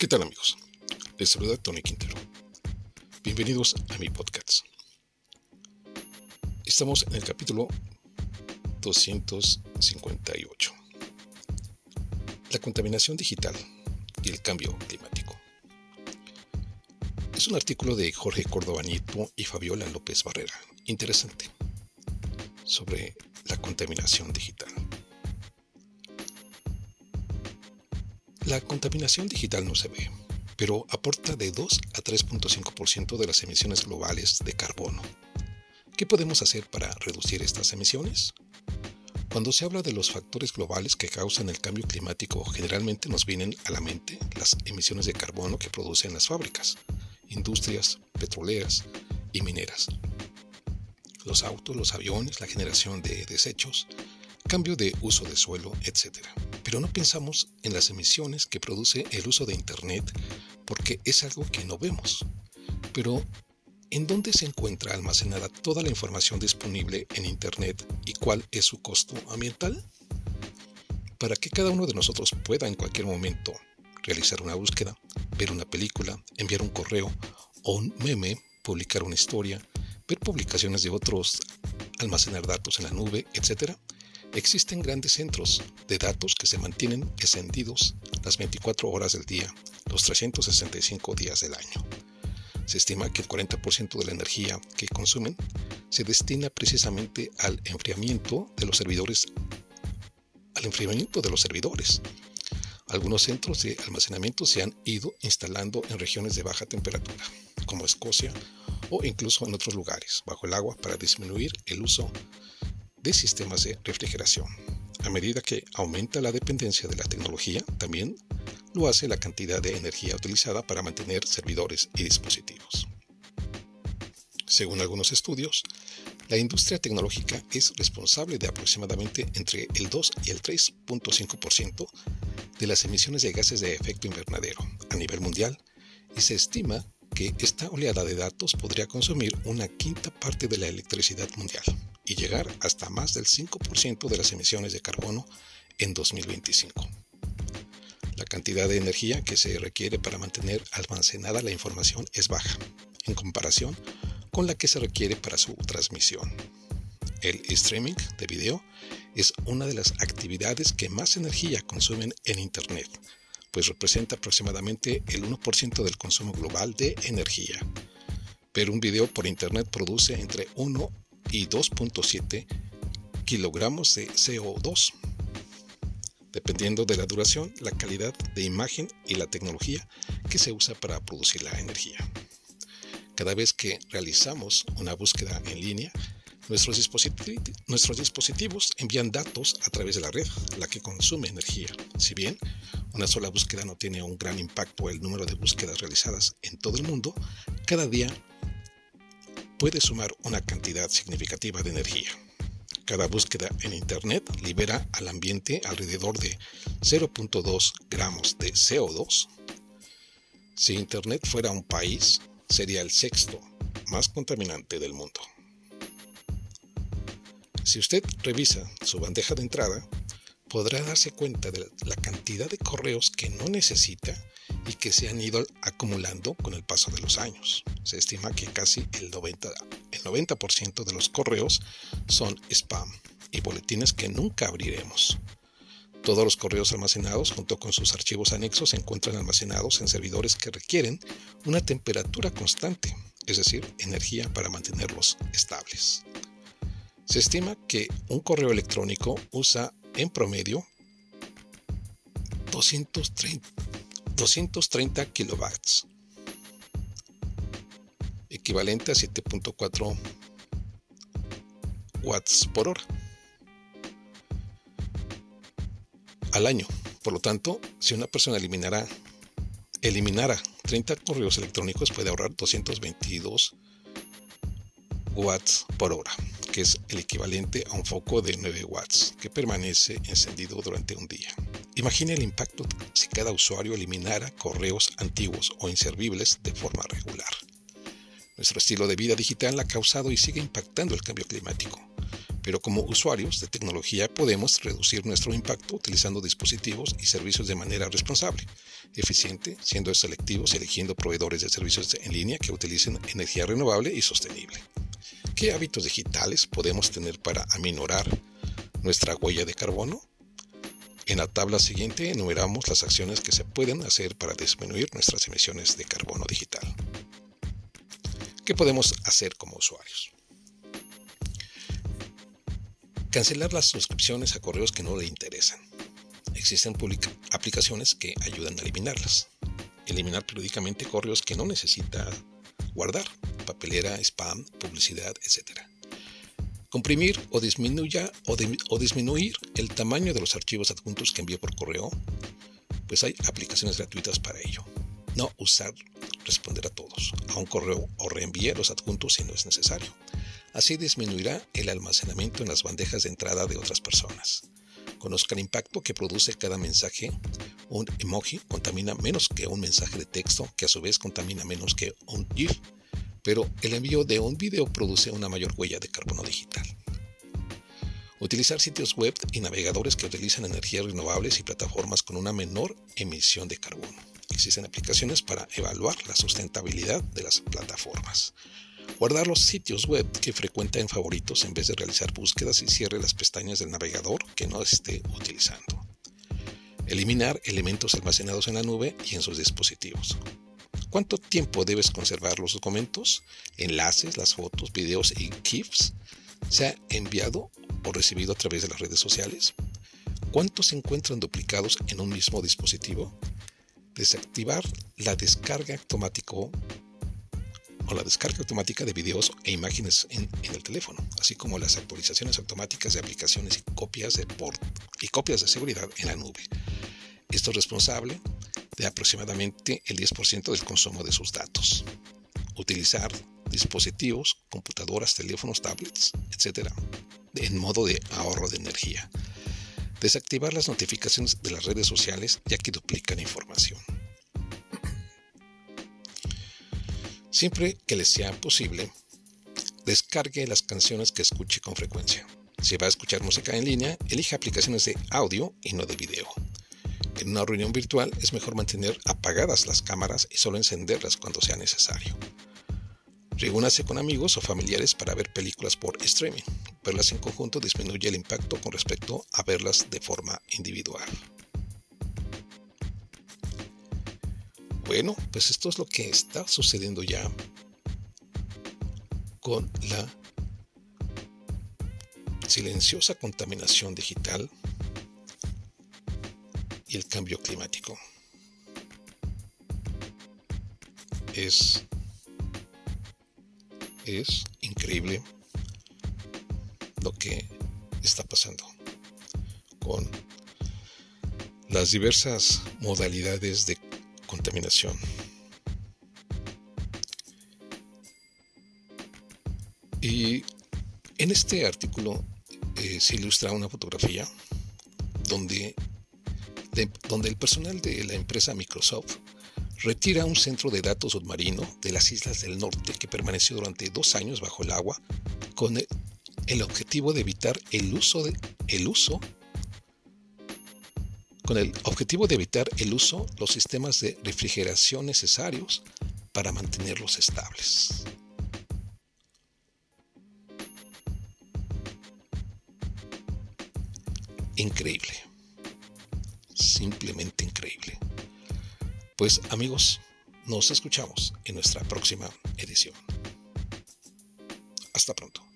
¿Qué tal amigos? Les saluda Tony Quintero. Bienvenidos a mi podcast. Estamos en el capítulo 258. La contaminación digital y el cambio climático. Es un artículo de Jorge Córdoba Nieto y Fabiola López Barrera. Interesante. Sobre la contaminación digital. La contaminación digital no se ve, pero aporta de 2 a 3.5% de las emisiones globales de carbono. ¿Qué podemos hacer para reducir estas emisiones? Cuando se habla de los factores globales que causan el cambio climático, generalmente nos vienen a la mente las emisiones de carbono que producen las fábricas, industrias petroleras y mineras. Los autos, los aviones, la generación de desechos, cambio de uso de suelo, etc. Pero no pensamos en las emisiones que produce el uso de Internet porque es algo que no vemos. Pero, ¿en dónde se encuentra almacenada toda la información disponible en Internet y cuál es su costo ambiental? Para que cada uno de nosotros pueda en cualquier momento realizar una búsqueda, ver una película, enviar un correo o un meme, publicar una historia, ver publicaciones de otros, almacenar datos en la nube, etc., Existen grandes centros de datos que se mantienen encendidos las 24 horas del día, los 365 días del año. Se estima que el 40% de la energía que consumen se destina precisamente al enfriamiento de los servidores, al enfriamiento de los servidores. Algunos centros de almacenamiento se han ido instalando en regiones de baja temperatura, como Escocia o incluso en otros lugares, bajo el agua, para disminuir el uso de sistemas de refrigeración. A medida que aumenta la dependencia de la tecnología, también lo hace la cantidad de energía utilizada para mantener servidores y dispositivos. Según algunos estudios, la industria tecnológica es responsable de aproximadamente entre el 2 y el 3.5% de las emisiones de gases de efecto invernadero a nivel mundial y se estima que esta oleada de datos podría consumir una quinta parte de la electricidad mundial y llegar hasta más del 5% de las emisiones de carbono en 2025. La cantidad de energía que se requiere para mantener almacenada la información es baja, en comparación con la que se requiere para su transmisión. El streaming de video es una de las actividades que más energía consumen en Internet, pues representa aproximadamente el 1% del consumo global de energía. Pero un video por Internet produce entre 1 y 2.7 kilogramos de CO2. Dependiendo de la duración, la calidad de imagen y la tecnología que se usa para producir la energía. Cada vez que realizamos una búsqueda en línea, nuestros, dispositivos, nuestros dispositivos envían datos a través de la red, la que consume energía. Si bien una sola búsqueda no tiene un gran impacto el número de búsquedas realizadas en todo el mundo, cada día puede sumar una cantidad significativa de energía. Cada búsqueda en Internet libera al ambiente alrededor de 0.2 gramos de CO2. Si Internet fuera un país, sería el sexto más contaminante del mundo. Si usted revisa su bandeja de entrada, podrá darse cuenta de la cantidad de correos que no necesita y que se han ido acumulando con el paso de los años. Se estima que casi el 90%, el 90 de los correos son spam y boletines que nunca abriremos. Todos los correos almacenados junto con sus archivos anexos se encuentran almacenados en servidores que requieren una temperatura constante, es decir, energía para mantenerlos estables. Se estima que un correo electrónico usa en promedio 230, 230 kilowatts, equivalente a 7.4 watts por hora al año. Por lo tanto, si una persona eliminara, eliminara 30 correos electrónicos, puede ahorrar 222 watts por hora, que es el equivalente a un foco de 9 watts que permanece encendido durante un día. Imagine el impacto si cada usuario eliminara correos antiguos o inservibles de forma regular. Nuestro estilo de vida digital ha causado y sigue impactando el cambio climático. pero como usuarios de tecnología podemos reducir nuestro impacto utilizando dispositivos y servicios de manera responsable, eficiente, siendo selectivos y eligiendo proveedores de servicios en línea que utilicen energía renovable y sostenible. ¿Qué hábitos digitales podemos tener para aminorar nuestra huella de carbono? En la tabla siguiente enumeramos las acciones que se pueden hacer para disminuir nuestras emisiones de carbono digital. ¿Qué podemos hacer como usuarios? Cancelar las suscripciones a correos que no le interesan. Existen aplicaciones que ayudan a eliminarlas. Eliminar periódicamente correos que no necesita guardar, papelera, spam, publicidad, etc. Comprimir o, disminuya, o, disminuir el tamaño de los archivos adjuntos que envíe por correo, pues hay aplicaciones gratuitas para ello. No usar responder a todos, a un correo o reenvíe los adjuntos si no es necesario. Así disminuirá el almacenamiento en las bandejas de entrada de otras personas. Conozca el impacto que produce cada mensaje. Un emoji contamina menos que un mensaje de texto, que a su vez contamina menos que un GIF. Pero el envío de un video produce una mayor huella de carbono digital. Utilizar sitios web y navegadores que utilizan energías renovables y plataformas con una menor emisión de carbono. Existen aplicaciones para evaluar la sustentabilidad de las plataformas. Guardar los sitios web que frecuenta en favoritos en vez de realizar búsquedas y cierre las pestañas del navegador que no esté utilizando. Eliminar elementos almacenados en la nube y en sus dispositivos. ¿Cuánto tiempo debes conservar los documentos, enlaces, las fotos, videos y GIFs? ¿Se ha enviado o recibido a través de las redes sociales? ¿Cuántos se encuentran duplicados en un mismo dispositivo? Desactivar la descarga automática la descarga automática de videos e imágenes en, el teléfono, así como las actualizaciones automáticas de aplicaciones y copias de, port, y copias de seguridad en la nube. Esto es responsable de aproximadamente el 10% del consumo de sus datos. Utilizar dispositivos, computadoras, teléfonos, tablets, etc. en modo de ahorro de energía. Desactivar las notificaciones de las redes sociales ya que duplican información. Siempre que le sea posible, descargue las canciones que escuche con frecuencia. Si va a escuchar música en línea, elija aplicaciones de audio y no de video. En una reunión virtual es mejor mantener apagadas las cámaras y solo encenderlas cuando sea necesario. Reúnase con amigos o familiares para ver películas por streaming. Verlas en conjunto disminuye el impacto con respecto a verlas de forma individual. Bueno, pues esto es lo que está sucediendo ya con la silenciosa contaminación digital y el cambio climático. Es, es increíble lo que está pasando con las diversas modalidades de contaminación. Y en este artículo eh, se ilustra una fotografía donde, donde el personal de la empresa Microsoft retira un centro de datos submarino de las islas del norte que permaneció durante dos años bajo el agua con el, objetivo de evitar el uso, de, el uso con el objetivo de evitar el uso los sistemas de refrigeración necesarios para mantenerlos estables. Increíble. Simplemente increíble. Pues amigos, nos escuchamos en nuestra próxima edición. Hasta pronto.